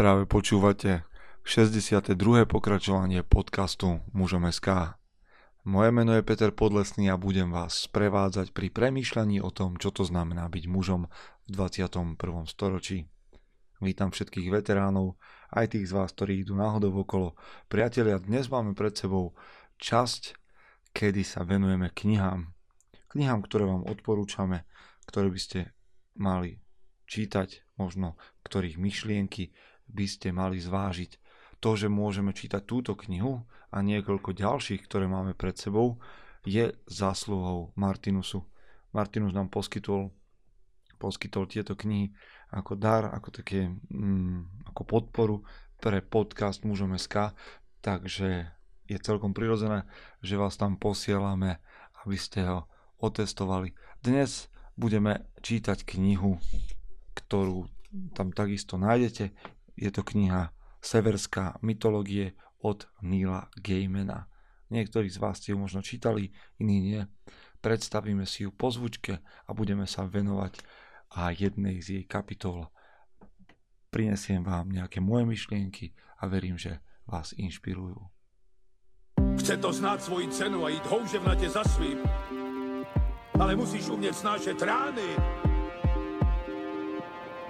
Práve počúvate 62. pokračovanie podcastu Mužom SK. Moje meno je Peter Podlesný a budem vás sprevádzať pri premýšľaní o tom, čo to znamená byť mužom v 21. storočí. Vítam všetkých veteránov, aj tých z vás, ktorí idú náhodou okolo. Priatelia, dnes máme pred sebou časť, kedy sa venujeme knihám. Knihám, ktoré vám odporúčame, ktoré by ste mali čítať, možno ktorých myšlienky by ste mali zvážiť. To, že môžeme čítať túto knihu a niekoľko ďalších, ktoré máme pred sebou, je zásluhou Martinusu. Martinus nám poskytol, poskytol tieto knihy ako dar, ako také, mm, ako podporu pre podcast Mužom SK, takže je celkom prirodzené, že vás tam posielame, aby ste ho otestovali. Dnes budeme čítať knihu, ktorú tam takisto nájdete. Je to kniha Severská mytológie od Nila Gaimana. Niektorí z vás ste ju možno čítali, iní nie. Predstavíme si ju po zvučke a budeme sa venovať a jednej z jej kapitol. Prinesiem vám nejaké moje myšlienky a verím, že vás inšpirujú. Chce to znát svoji cenu a jít houževnatě za svým. Ale musíš umět snášet rány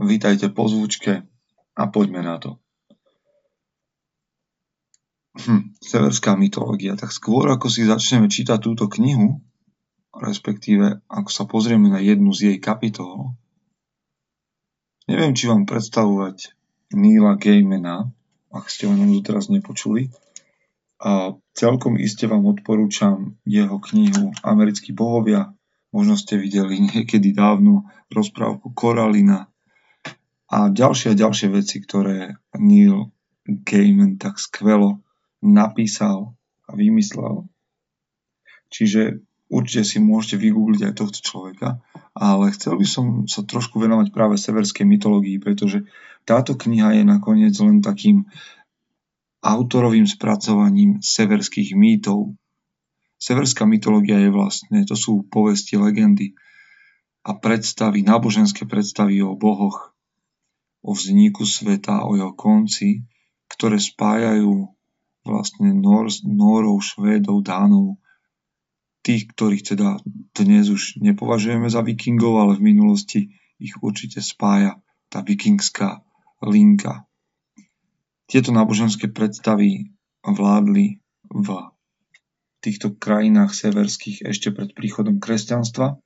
Vítajte po zvučke a poďme na to. Hm, severská mytológia. Tak skôr ako si začneme čítať túto knihu, respektíve ako sa pozrieme na jednu z jej kapitol, neviem, či vám predstavovať Neila Gaimana, ak ste o ňom doteraz nepočuli. A celkom iste vám odporúčam jeho knihu Americkí bohovia. Možno ste videli niekedy dávno rozprávku Koralina a ďalšie a ďalšie veci, ktoré Neil Gaiman tak skvelo napísal a vymyslel. Čiže určite si môžete vygoogliť aj tohto človeka, ale chcel by som sa trošku venovať práve severskej mytológii, pretože táto kniha je nakoniec len takým autorovým spracovaním severských mýtov. Severská mytológia je vlastne, to sú povesti, legendy a predstavy, náboženské predstavy o bohoch, o vzniku sveta, o jeho konci, ktoré spájajú vlastne Nor, Norov, Švédov, Dánov, tých, ktorých teda dnes už nepovažujeme za vikingov, ale v minulosti ich určite spája tá vikingská linka. Tieto náboženské predstavy vládli v týchto krajinách severských ešte pred príchodom kresťanstva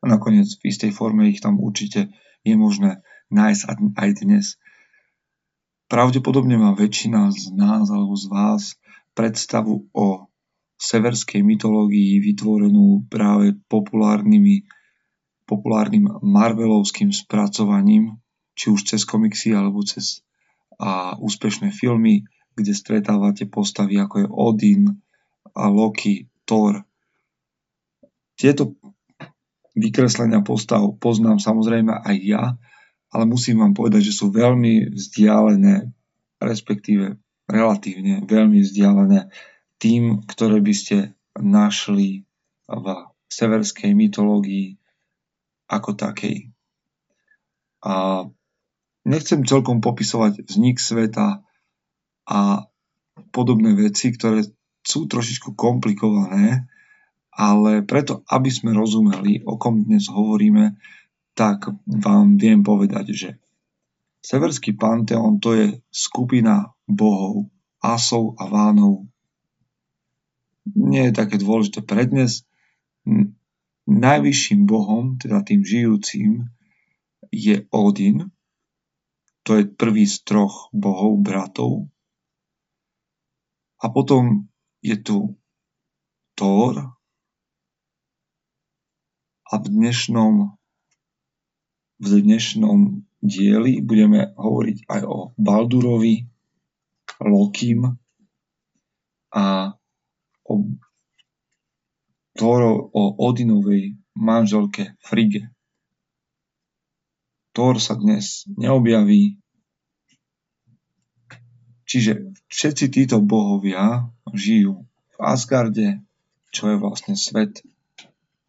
a nakoniec v istej forme ich tam určite je možné nájsť aj dnes. Pravdepodobne má väčšina z nás alebo z vás predstavu o severskej mytológii vytvorenú práve populárnymi, populárnym marvelovským spracovaním, či už cez komiksy alebo cez a úspešné filmy, kde stretávate postavy ako je Odin, a Loki, Thor. Tieto vykreslenia postav poznám samozrejme aj ja, ale musím vám povedať, že sú veľmi vzdialené, respektíve relatívne veľmi vzdialené tým, ktoré by ste našli v severskej mytológii ako takej. A nechcem celkom popisovať vznik sveta a podobné veci, ktoré sú trošičku komplikované, ale preto, aby sme rozumeli, o kom dnes hovoríme, tak vám viem povedať, že Severský panteón to je skupina bohov, asov a vánov. Nie je také dôležité prednes. Najvyšším bohom, teda tým žijúcim, je Odin. To je prvý z troch bohov, bratov. A potom je tu Thor. A v dnešnom v dnešnom diely budeme hovoriť aj o Baldurovi, Lokim a o, Thoro, o Odinovej manželke Frige. Thor sa dnes neobjaví, čiže všetci títo bohovia žijú v Asgarde, čo je vlastne svet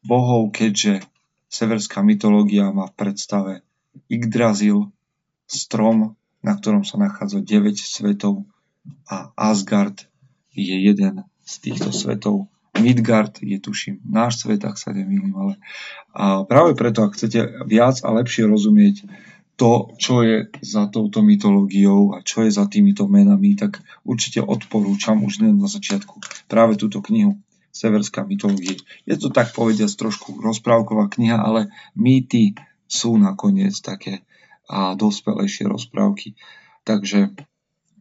bohov, keďže severská mytológia má v predstave Yggdrasil, strom, na ktorom sa nachádza 9 svetov a Asgard je jeden z týchto svetov. Midgard je tuším náš svet, ak sa nemýlim, ale a práve preto, ak chcete viac a lepšie rozumieť to, čo je za touto mytológiou a čo je za týmito menami, tak určite odporúčam už len na začiatku práve túto knihu Severská mytológia. Je to tak povediať trošku rozprávková kniha, ale mýty sú nakoniec také a dospelejšie rozprávky. Takže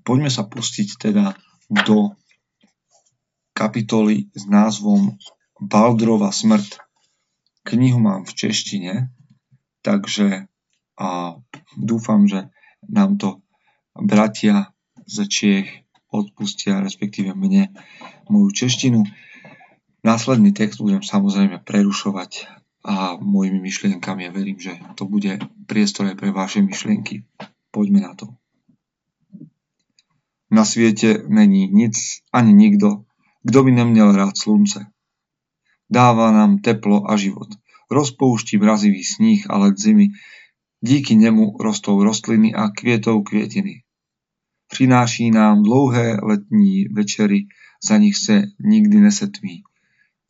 poďme sa pustiť teda do kapitoly s názvom Baldrova smrť. Knihu mám v češtine, takže a dúfam, že nám to bratia z Čiech odpustia, respektíve mne, moju češtinu. Následný text budem samozrejme prerušovať a mojimi myšlienkami ja verím, že to bude priestor aj pre vaše myšlienky. Poďme na to. Na svete není nic ani nikto, kto by neměl rád slunce? Dává nám teplo a život. Rozpouští mrazivý sníh a led zimy. Díky němu rostou rostliny a květou květiny. Přináší nám dlouhé letní večery, za nich se nikdy nesetmí.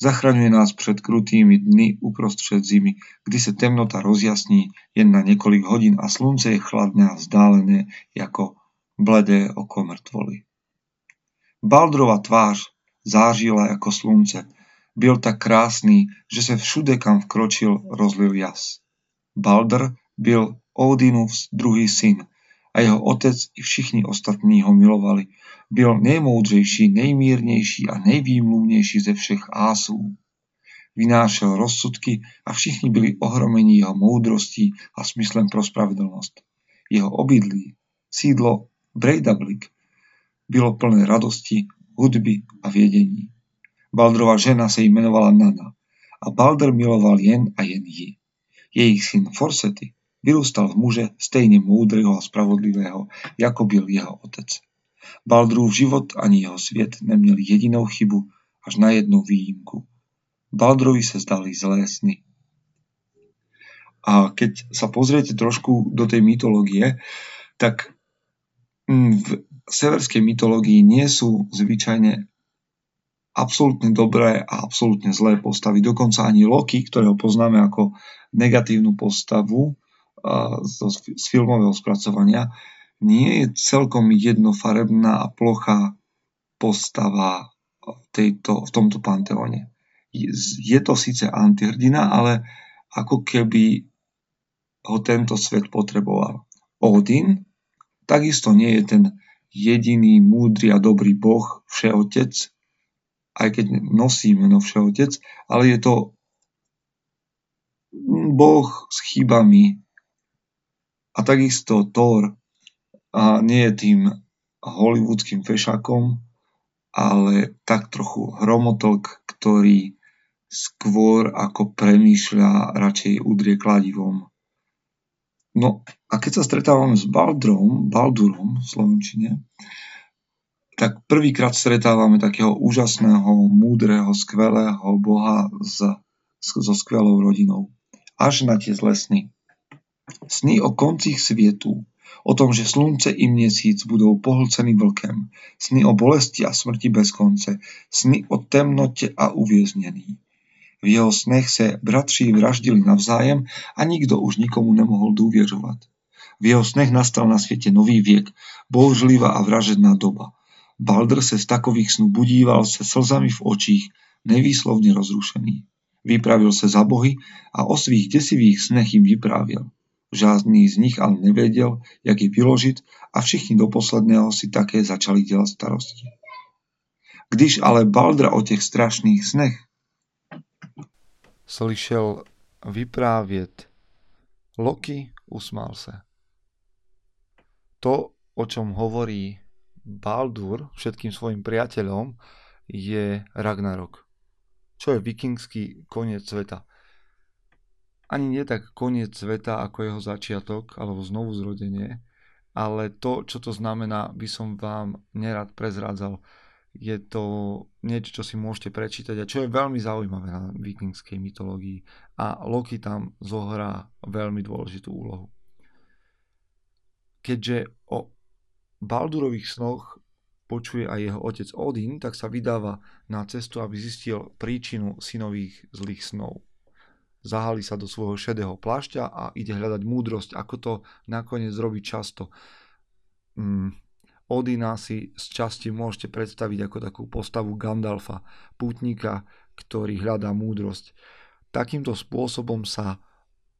Zachraňuje nás před krutými dny uprostřed zimy, kdy se temnota rozjasní jen na několik hodin a slunce je chladné a vzdálené jako bledé oko mrtvoly. Baldrova tvář zářila jako slunce. Byl tak krásný, že se všude, kam vkročil, rozlil jas. Balder byl Odinův druhý syn a jeho otec i všichni ostatní ho milovali. Byl nejmoudřejší, nejmírnější a nejvýmluvnější ze všech ásů. Vynášel rozsudky a všichni byli ohromeni jeho moudrostí a smyslem pro spravedlnost. Jeho obydlí, sídlo Breidablik, bylo plné radosti, hudby a viedení. Baldrova žena sa jmenovala Nana a Balder miloval jen a jen ji. Jejich syn Forsety vyrústal v muže stejne múdreho a spravodlivého, ako byl jeho otec. Baldrův život ani jeho svět neměli jedinou chybu až na jednu výjimku. Baldrovi sa zdali zlé sny. A keď sa pozriete trošku do tej mytológie, tak mm, v severskej mytológii nie sú zvyčajne absolútne dobré a absolútne zlé postavy. Dokonca ani Loki, ktorého poznáme ako negatívnu postavu z filmového spracovania, nie je celkom jednofarebná a plochá postava v, tejto, v tomto panteóne. Je to síce antihrdina, ale ako keby ho tento svet potreboval. Odin takisto nie je ten jediný múdry a dobrý Boh, Všeotec, aj keď nosí meno Všeotec, ale je to Boh s chybami. A takisto Thor a nie je tým hollywoodským fešakom, ale tak trochu hromotok, ktorý skôr ako premýšľa, radšej udrie kladivom. No a keď sa stretávame s Baldrom, Baldurom v Slovenčine, tak prvýkrát stretávame takého úžasného, múdreho, skvelého boha s, so skvelou rodinou. Až na tie zlé sny. O koncích svietu, o tom, že slunce i měsíc budou pohlcení vlkem, sny o bolesti a smrti bez konce, sny o temnote a uvěznění. V jeho snech se bratří vraždili navzájem a nikdo už nikomu nemohol důvěřovat. V jeho snech nastal na světě nový věk, bouřlivá a vražedná doba. Balder se z takových snů budíval se slzami v očích, nevýslovne rozrušený. Vypravil se za bohy a o svých desivých snech im vyprávěl. Žádný z nich ale nevedel, jak je vyložiť a všichni do posledného si také začali dělat starosti. Když ale Baldra o těch strašných snech slyšel vyprávět, Loki usmál se. to, o čom hovorí Baldur všetkým svojim priateľom, je Ragnarok. Čo je vikingský koniec sveta. Ani nie tak koniec sveta, ako jeho začiatok, alebo znovu zrodenie, ale to, čo to znamená, by som vám nerad prezrádzal. Je to niečo, čo si môžete prečítať a čo je veľmi zaujímavé na vikingskej mytológii. A Loki tam zohrá veľmi dôležitú úlohu. Keďže o Baldurových snoch počuje aj jeho otec Odin, tak sa vydáva na cestu, aby zistil príčinu synových zlých snov. Zahali sa do svojho šedého plášťa a ide hľadať múdrosť, ako to nakoniec robí často. Mm, Odina si z časti môžete predstaviť ako takú postavu Gandalfa, pútnika, ktorý hľadá múdrosť. Takýmto spôsobom sa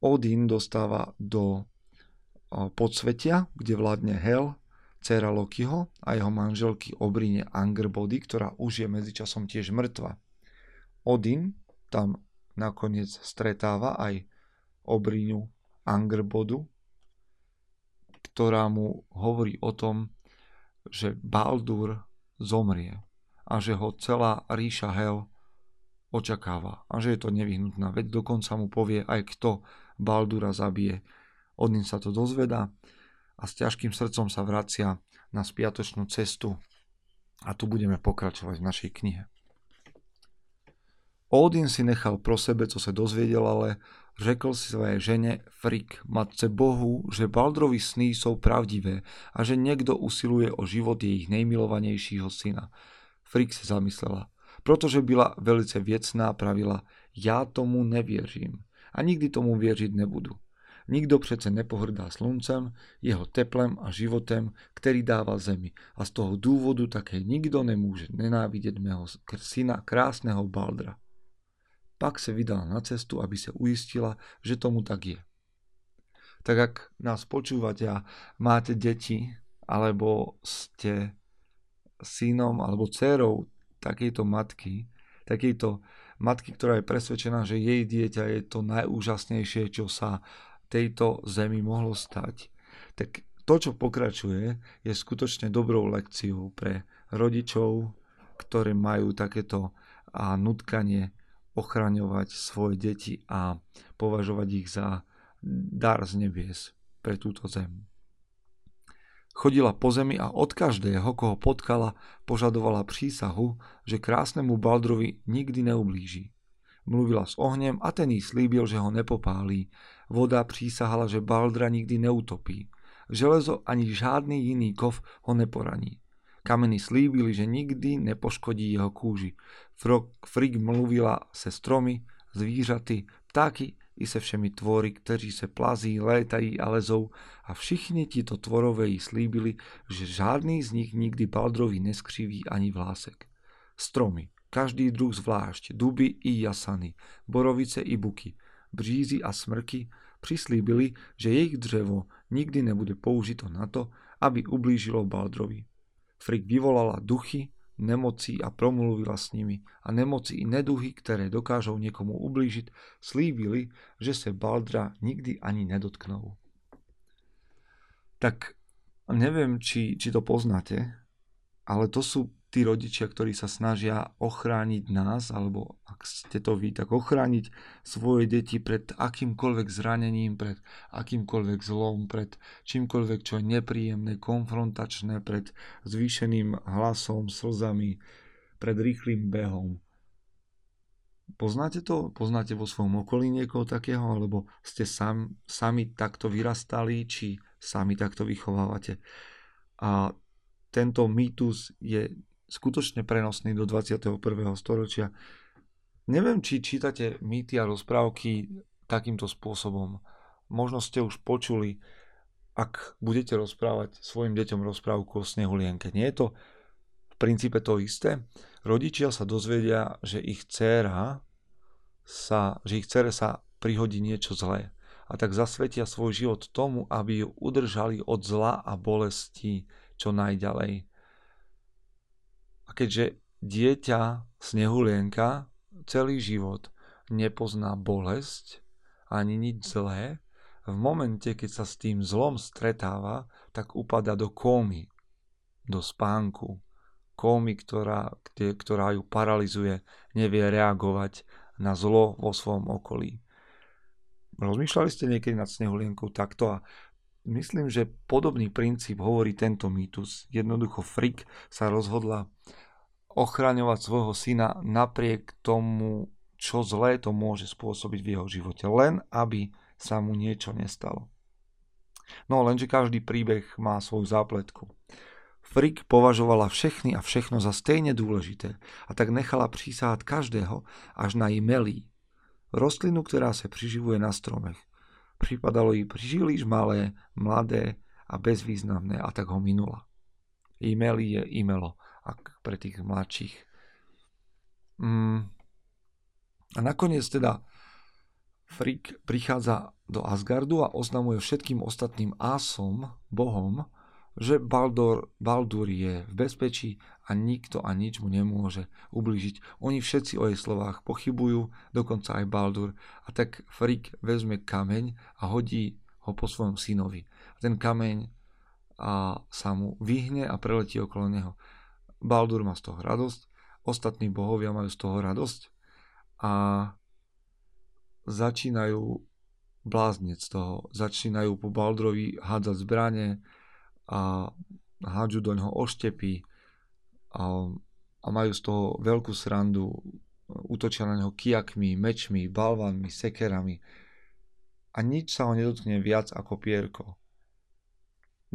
Odin dostáva do podsvetia, kde vládne Hel, dcera Lokiho a jeho manželky Obrine Angerbody, ktorá už je medzičasom tiež mŕtva. Odin tam nakoniec stretáva aj Obriňu Angerbodu, ktorá mu hovorí o tom, že Baldur zomrie a že ho celá ríša Hel očakáva a že je to nevyhnutná. Veď dokonca mu povie aj kto Baldura zabije Odin sa to dozvedá a s ťažkým srdcom sa vracia na spiatočnú cestu a tu budeme pokračovať v našej knihe. Odin si nechal pro sebe, co sa dozvedel, ale řekl si svojej žene Frik, matce Bohu, že Baldrovi sny sú pravdivé a že niekto usiluje o život jejich nejmilovanejšího syna. Frik si zamyslela, protože byla velice věcná, pravila, ja tomu nevieřím a nikdy tomu věřit nebudu. Nikto přece nepohrdá sluncem, jeho teplem a životem, ktorý dáva zemi. A z toho dôvodu také nikto nemôže nenávidieť mého syna krásneho Baldra. Pak se vydala na cestu, aby sa uistila, že tomu tak je. Tak ak nás počúvate a máte deti, alebo ste synom alebo dcerou takejto matky, takejto matky, ktorá je presvedčená, že jej dieťa je to najúžasnejšie, čo sa tejto zemi mohlo stať, tak to, čo pokračuje, je skutočne dobrou lekciou pre rodičov, ktorí majú takéto nutkanie ochraňovať svoje deti a považovať ich za dar z nebies pre túto zem. Chodila po zemi a od každého, koho potkala, požadovala prísahu, že krásnemu Baldrovi nikdy neublíži. Mluvila s ohnem a ten jí slíbil, že ho nepopálí Voda přísahala, že Baldra nikdy neutopí. Železo ani žádný jiný kov ho neporaní. Kameny slíbili, že nikdy nepoškodí jeho kůži. Frig mluvila se stromy, zvířaty, ptáky i se všemi tvory, kteří se plazí, létají a lezou a všichni tito tvorové jí slíbili, že žádný z nich nikdy Baldrovi neskřiví ani vlásek. Stromy, každý druh zvlášť, duby i jasany, borovice i buky, břízy a smrky přislíbili, že jejich dřevo nikdy nebude použito na to, aby ublížilo Baldrovi. Frik vyvolala duchy, nemocí a promluvila s nimi a nemoci i neduhy, ktoré dokážou niekomu ublížiť, slíbili, že sa Baldra nikdy ani nedotknou. Tak neviem, či, či to poznáte, ale to sú tí rodičia, ktorí sa snažia ochrániť nás, alebo ak ste to vy, tak ochrániť svoje deti pred akýmkoľvek zranením, pred akýmkoľvek zlom, pred čímkoľvek, čo je nepríjemné, konfrontačné, pred zvýšeným hlasom, slzami, pred rýchlým behom. Poznáte to? Poznáte vo svojom okolí niekoho takého? Alebo ste sam, sami takto vyrastali, či sami takto vychovávate? A tento mýtus je skutočne prenosný do 21. storočia. Neviem, či čítate mýty a rozprávky takýmto spôsobom. Možno ste už počuli, ak budete rozprávať svojim deťom rozprávku o snehulienke. Nie je to v princípe to isté? Rodičia sa dozvedia, že ich dcéra sa, že ich dcere sa prihodí niečo zlé a tak zasvetia svoj život tomu, aby ju udržali od zla a bolesti čo najďalej. A keďže dieťa snehulienka celý život nepozná bolesť ani nič zlé v momente, keď sa s tým zlom stretáva, tak upada do kómy, do spánku. Kómy, ktorá, ktorá ju paralizuje, nevie reagovať na zlo vo svojom okolí. Rozmýšľali ste niekedy nad snehulienkou takto a myslím, že podobný princíp hovorí tento mýtus. Jednoducho Frick sa rozhodla ochraňovať svojho syna napriek tomu, čo zlé to môže spôsobiť v jeho živote. Len aby sa mu niečo nestalo. No lenže každý príbeh má svoju zápletku. Frick považovala všechny a všechno za stejne dôležité a tak nechala přísahať každého až na imelí, rostlinu, ktorá sa priživuje na stromech. Pripadalo jej príliš malé, mladé a bezvýznamné a tak ho minula. Imeli je imelo, ak pre tých mladších. Mm. A nakoniec teda Frick prichádza do Asgardu a oznamuje všetkým ostatným asom, bohom, že Baldur, Baldur je v bezpečí a nikto a nič mu nemôže ubližiť. Oni všetci o jej slovách pochybujú, dokonca aj Baldur. A tak Frick vezme kameň a hodí ho po svojom synovi. Ten kameň a sa mu vyhne a preletí okolo neho. Baldur má z toho radosť, ostatní bohovia majú z toho radosť a začínajú blázniť z toho. Začínajú po Baldrovi hádzať zbranie, a hádžu do ňoho oštepy a, a majú z toho veľkú srandu, útočia na neho kijakmi, mečmi, balvanmi, sekerami a nič sa ho nedotkne viac ako pierko.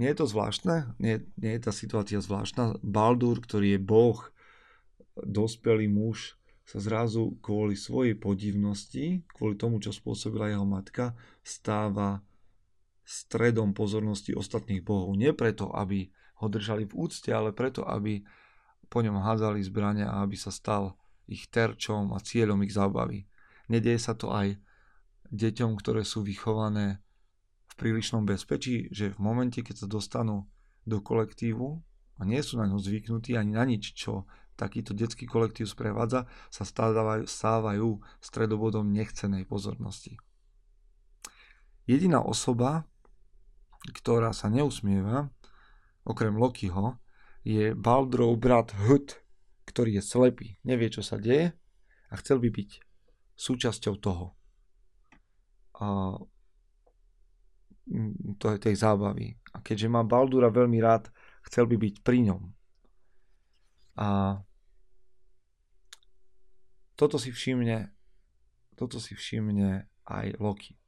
Nie je to zvláštne? Nie, nie je tá situácia zvláštna? Baldur, ktorý je boh, dospelý muž, sa zrazu kvôli svojej podivnosti, kvôli tomu, čo spôsobila jeho matka, stáva stredom pozornosti ostatných bohov. Nie preto, aby ho držali v úcte, ale preto, aby po ňom hádzali zbrania a aby sa stal ich terčom a cieľom ich zábavy. Nedieje sa to aj deťom, ktoré sú vychované v prílišnom bezpečí, že v momente, keď sa dostanú do kolektívu a nie sú na ňo zvyknutí ani na nič, čo takýto detský kolektív sprevádza, sa stávajú, stávajú stredobodom nechcenej pozornosti. Jediná osoba, ktorá sa neusmieva, okrem Lokiho, je Baldrov brat Hut, ktorý je slepý, nevie, čo sa deje a chcel by byť súčasťou toho. A to je tej zábavy. A keďže má Baldura veľmi rád, chcel by byť pri ňom. A toto si všimne toto si všimne aj Loki.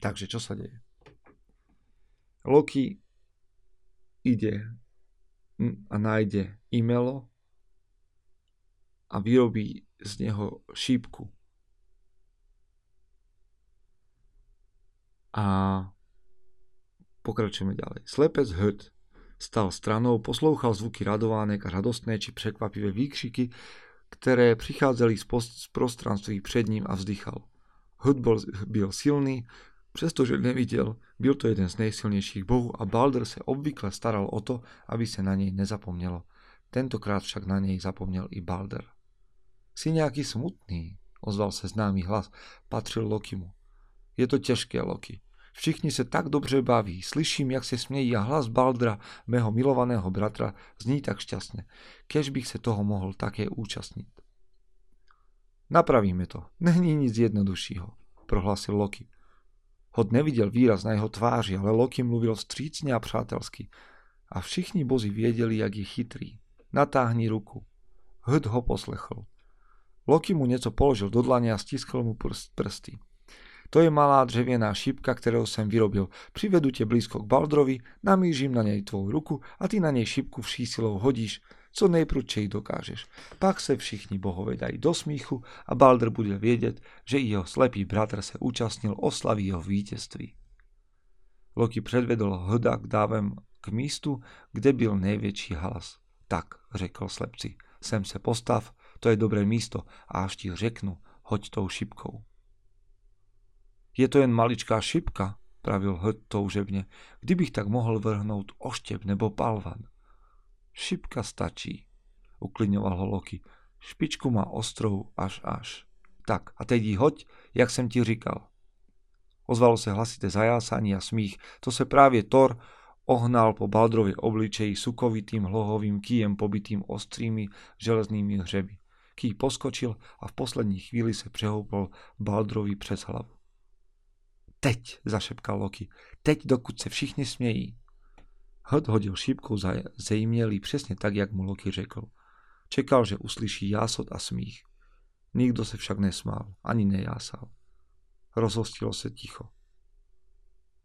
Takže čo sa deje? Loki ide a nájde Imelo a vyrobí z neho šípku. A pokračujeme ďalej. Slepec Hud stal stranou, poslouchal zvuky radovánek a radostné či překvapivé výkřiky, ktoré prichádzali z, post- z prostranství před ním a vzdychal. Hud bol, byl silný, Přestože nevidel, byl to jeden z nejsilnějších bohů a Balder se obvykle staral o to, aby se na něj nezapomnělo. Tentokrát však na něj zapomněl i Balder. Si nějaký smutný, ozval se známý hlas, patřil Lokimu. Je to těžké, Loki. Všichni se tak dobře baví, slyším, jak se smějí a hlas Baldra, mého milovaného bratra, zní tak šťastne. Kež bych se toho mohl také účastnit. Napravíme to, není nic jednoduššího, prohlásil Loki. Hod nevidel výraz na jeho tváři, ale Loki mluvil vstřícne a přátelsky. A všichni bozi viedeli, jak je chytrý. Natáhni ruku. Hd ho poslechl. Loki mu něco položil do dlane a stiskl mu prst, prsty. To je malá dřevěná šípka, kterou jsem vyrobil. Přivedu tě blízko k Baldrovi, namířím na něj tvou ruku a ty na něj šípku vší silou hodíš co nejprudčej dokážeš. Pak se všichni bohové dají do smíchu a Balder bude vědět, že jeho slepý bratr se účastnil oslavy jeho vítězství. Loki předvedl hda k dávem k místu, kde byl největší halas. Tak, řekl slepci, sem se postav, to je dobré místo a až ti řeknu, hoď tou šipkou. Je to jen maličká šipka, pravil hd toužebne, kdybych tak mohl vrhnout oštěp nebo palvan. Šipka stačí, uklidňoval ho Loki. Špičku má ostrou až až. Tak, a teď ji hoď, jak jsem ti říkal. Ozvalo se hlasité zajásanie a smích. To se právě Thor ohnal po Baldrově obličeji sukovitým hlohovým kýjem pobytým ostrými železnými hřeby. Ký poskočil a v poslední chvíli se přehoupol Baldrovi přes hlavu. Teď, zašepkal Loki, teď dokud se všichni smějí. Hod hodil šípkou za zejmělý přesně tak, jak mu Loki řekl. Čekal, že uslyší jásot a smích. Nikdo se však nesmál, ani nejásal. Rozhostilo se ticho.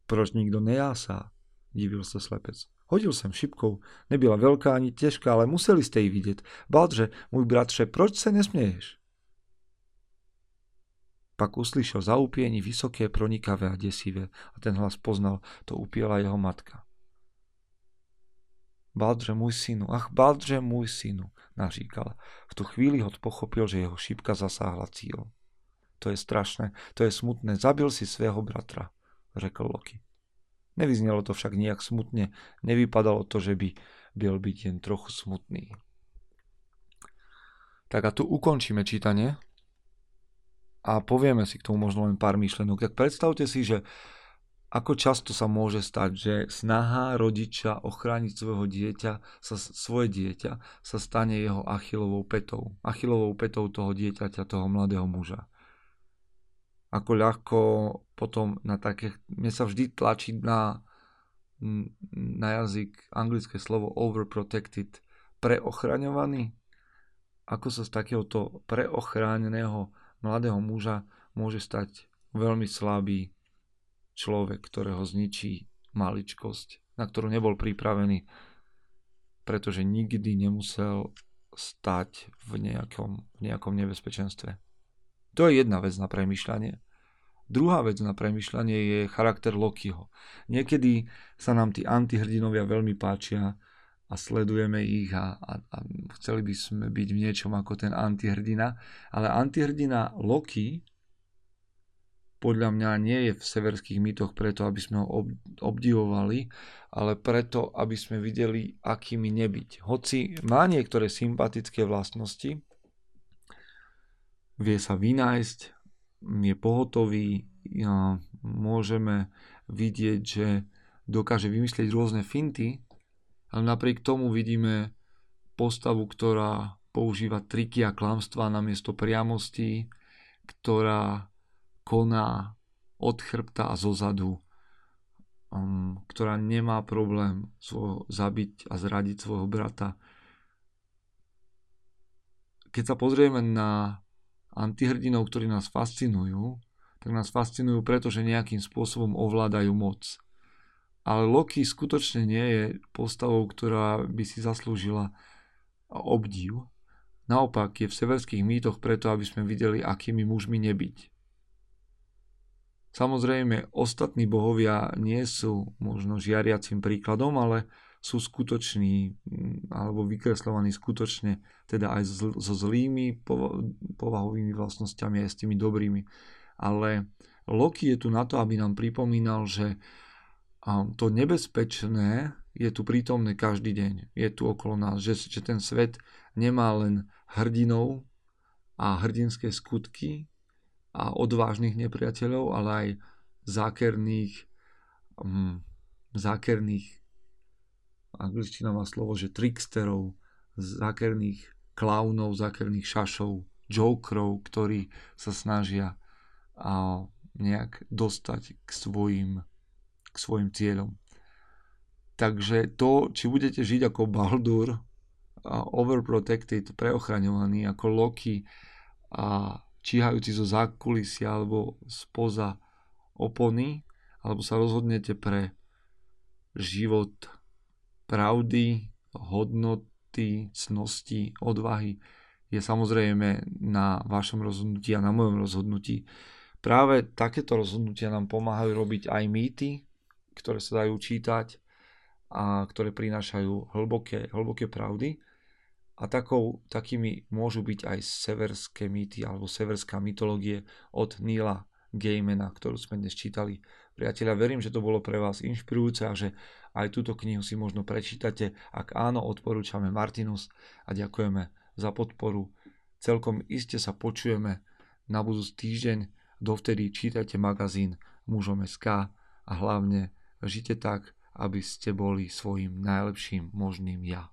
Proč nikdo nejásá? Divil se slepec. Hodil jsem šipkou. Nebyla velká ani těžká, ale museli jste ji vidět. Baldře, můj bratře, proč se nesměješ? Pak uslyšel zaupění vysoké, pronikavé a desivé a ten hlas poznal, to upiela jeho matka. Baldře, můj synu, ach, Baldře, můj synu, naříkal. V tu chvíli hod pochopil, že jeho šípka zasáhla cíl. To je strašné, to je smutné, zabil si svého bratra, řekl Loki. Nevyznelo to však nijak smutne, nevypadalo to, že by byl byť jen trochu smutný. Tak a tu ukončíme čítanie a povieme si k tomu možno len pár myšlenok. Tak predstavte si, že ako často sa môže stať, že snaha rodiča ochrániť svojho dieťa, sa, svoje dieťa, sa stane jeho achilovou petou. Achilovou petou toho dieťaťa, toho mladého muža. Ako ľahko potom na také, mne sa vždy tlačí na, na jazyk anglické slovo overprotected, preochraňovaný. Ako sa z takéhoto preochráneného mladého muža môže stať veľmi slabý človek, ktorého zničí maličkosť, na ktorú nebol pripravený, pretože nikdy nemusel stať v nejakom, v nejakom nebezpečenstve. To je jedna vec na premyšľanie. Druhá vec na premyšľanie je charakter Lokiho. Niekedy sa nám tí antihrdinovia veľmi páčia a sledujeme ich a, a, a chceli by sme byť v niečom ako ten antihrdina, ale antihrdina Loki podľa mňa nie je v severských mýtoch preto, aby sme ho obdivovali, ale preto, aby sme videli, akými nebyť. Hoci má niektoré sympatické vlastnosti, vie sa vynájsť, je pohotový, môžeme vidieť, že dokáže vymyslieť rôzne finty, ale napriek tomu vidíme postavu, ktorá používa triky a klamstvá namiesto priamosti, ktorá koná od chrbta a zozadu, um, ktorá nemá problém svojho, zabiť a zradiť svojho brata. Keď sa pozrieme na antihrdinov, ktorí nás fascinujú, tak nás fascinujú preto, že nejakým spôsobom ovládajú moc. Ale Loki skutočne nie je postavou, ktorá by si zaslúžila obdiv. Naopak je v severských mýtoch preto, aby sme videli, akými mužmi nebyť. Samozrejme, ostatní bohovia nie sú možno žiariacim príkladom, ale sú skutoční mm, alebo vykreslovaní skutočne teda aj so zlými povahovými vlastnosťami aj s tými dobrými. Ale Loki je tu na to, aby nám pripomínal, že to nebezpečné je tu prítomné každý deň. Je tu okolo nás, že, že ten svet nemá len hrdinov a hrdinské skutky, a odvážnych nepriateľov, ale aj zákerných, um, zákerných angličtina má slovo, že tricksterov, zákerných klaunov, zákerných šašov, jokerov, ktorí sa snažia a nejak dostať k svojim, k svojim cieľom. Takže to, či budete žiť ako Baldur, overprotected, preochraňovaný, ako Loki a číhajúci zo zákulisia alebo spoza opony, alebo sa rozhodnete pre život pravdy, hodnoty, cnosti, odvahy, je samozrejme na vašom rozhodnutí a na mojom rozhodnutí. Práve takéto rozhodnutia nám pomáhajú robiť aj mýty, ktoré sa dajú čítať a ktoré prinášajú hlboké, hlboké pravdy a takou, takými môžu byť aj severské mýty alebo severská mytológie od Nila Gaimana, ktorú sme dnes čítali. Priatelia, verím, že to bolo pre vás inšpirujúce a že aj túto knihu si možno prečítate. Ak áno, odporúčame Martinus a ďakujeme za podporu. Celkom iste sa počujeme na budúci týždeň. Dovtedy čítajte magazín mužom SK a hlavne žite tak, aby ste boli svojim najlepším možným ja.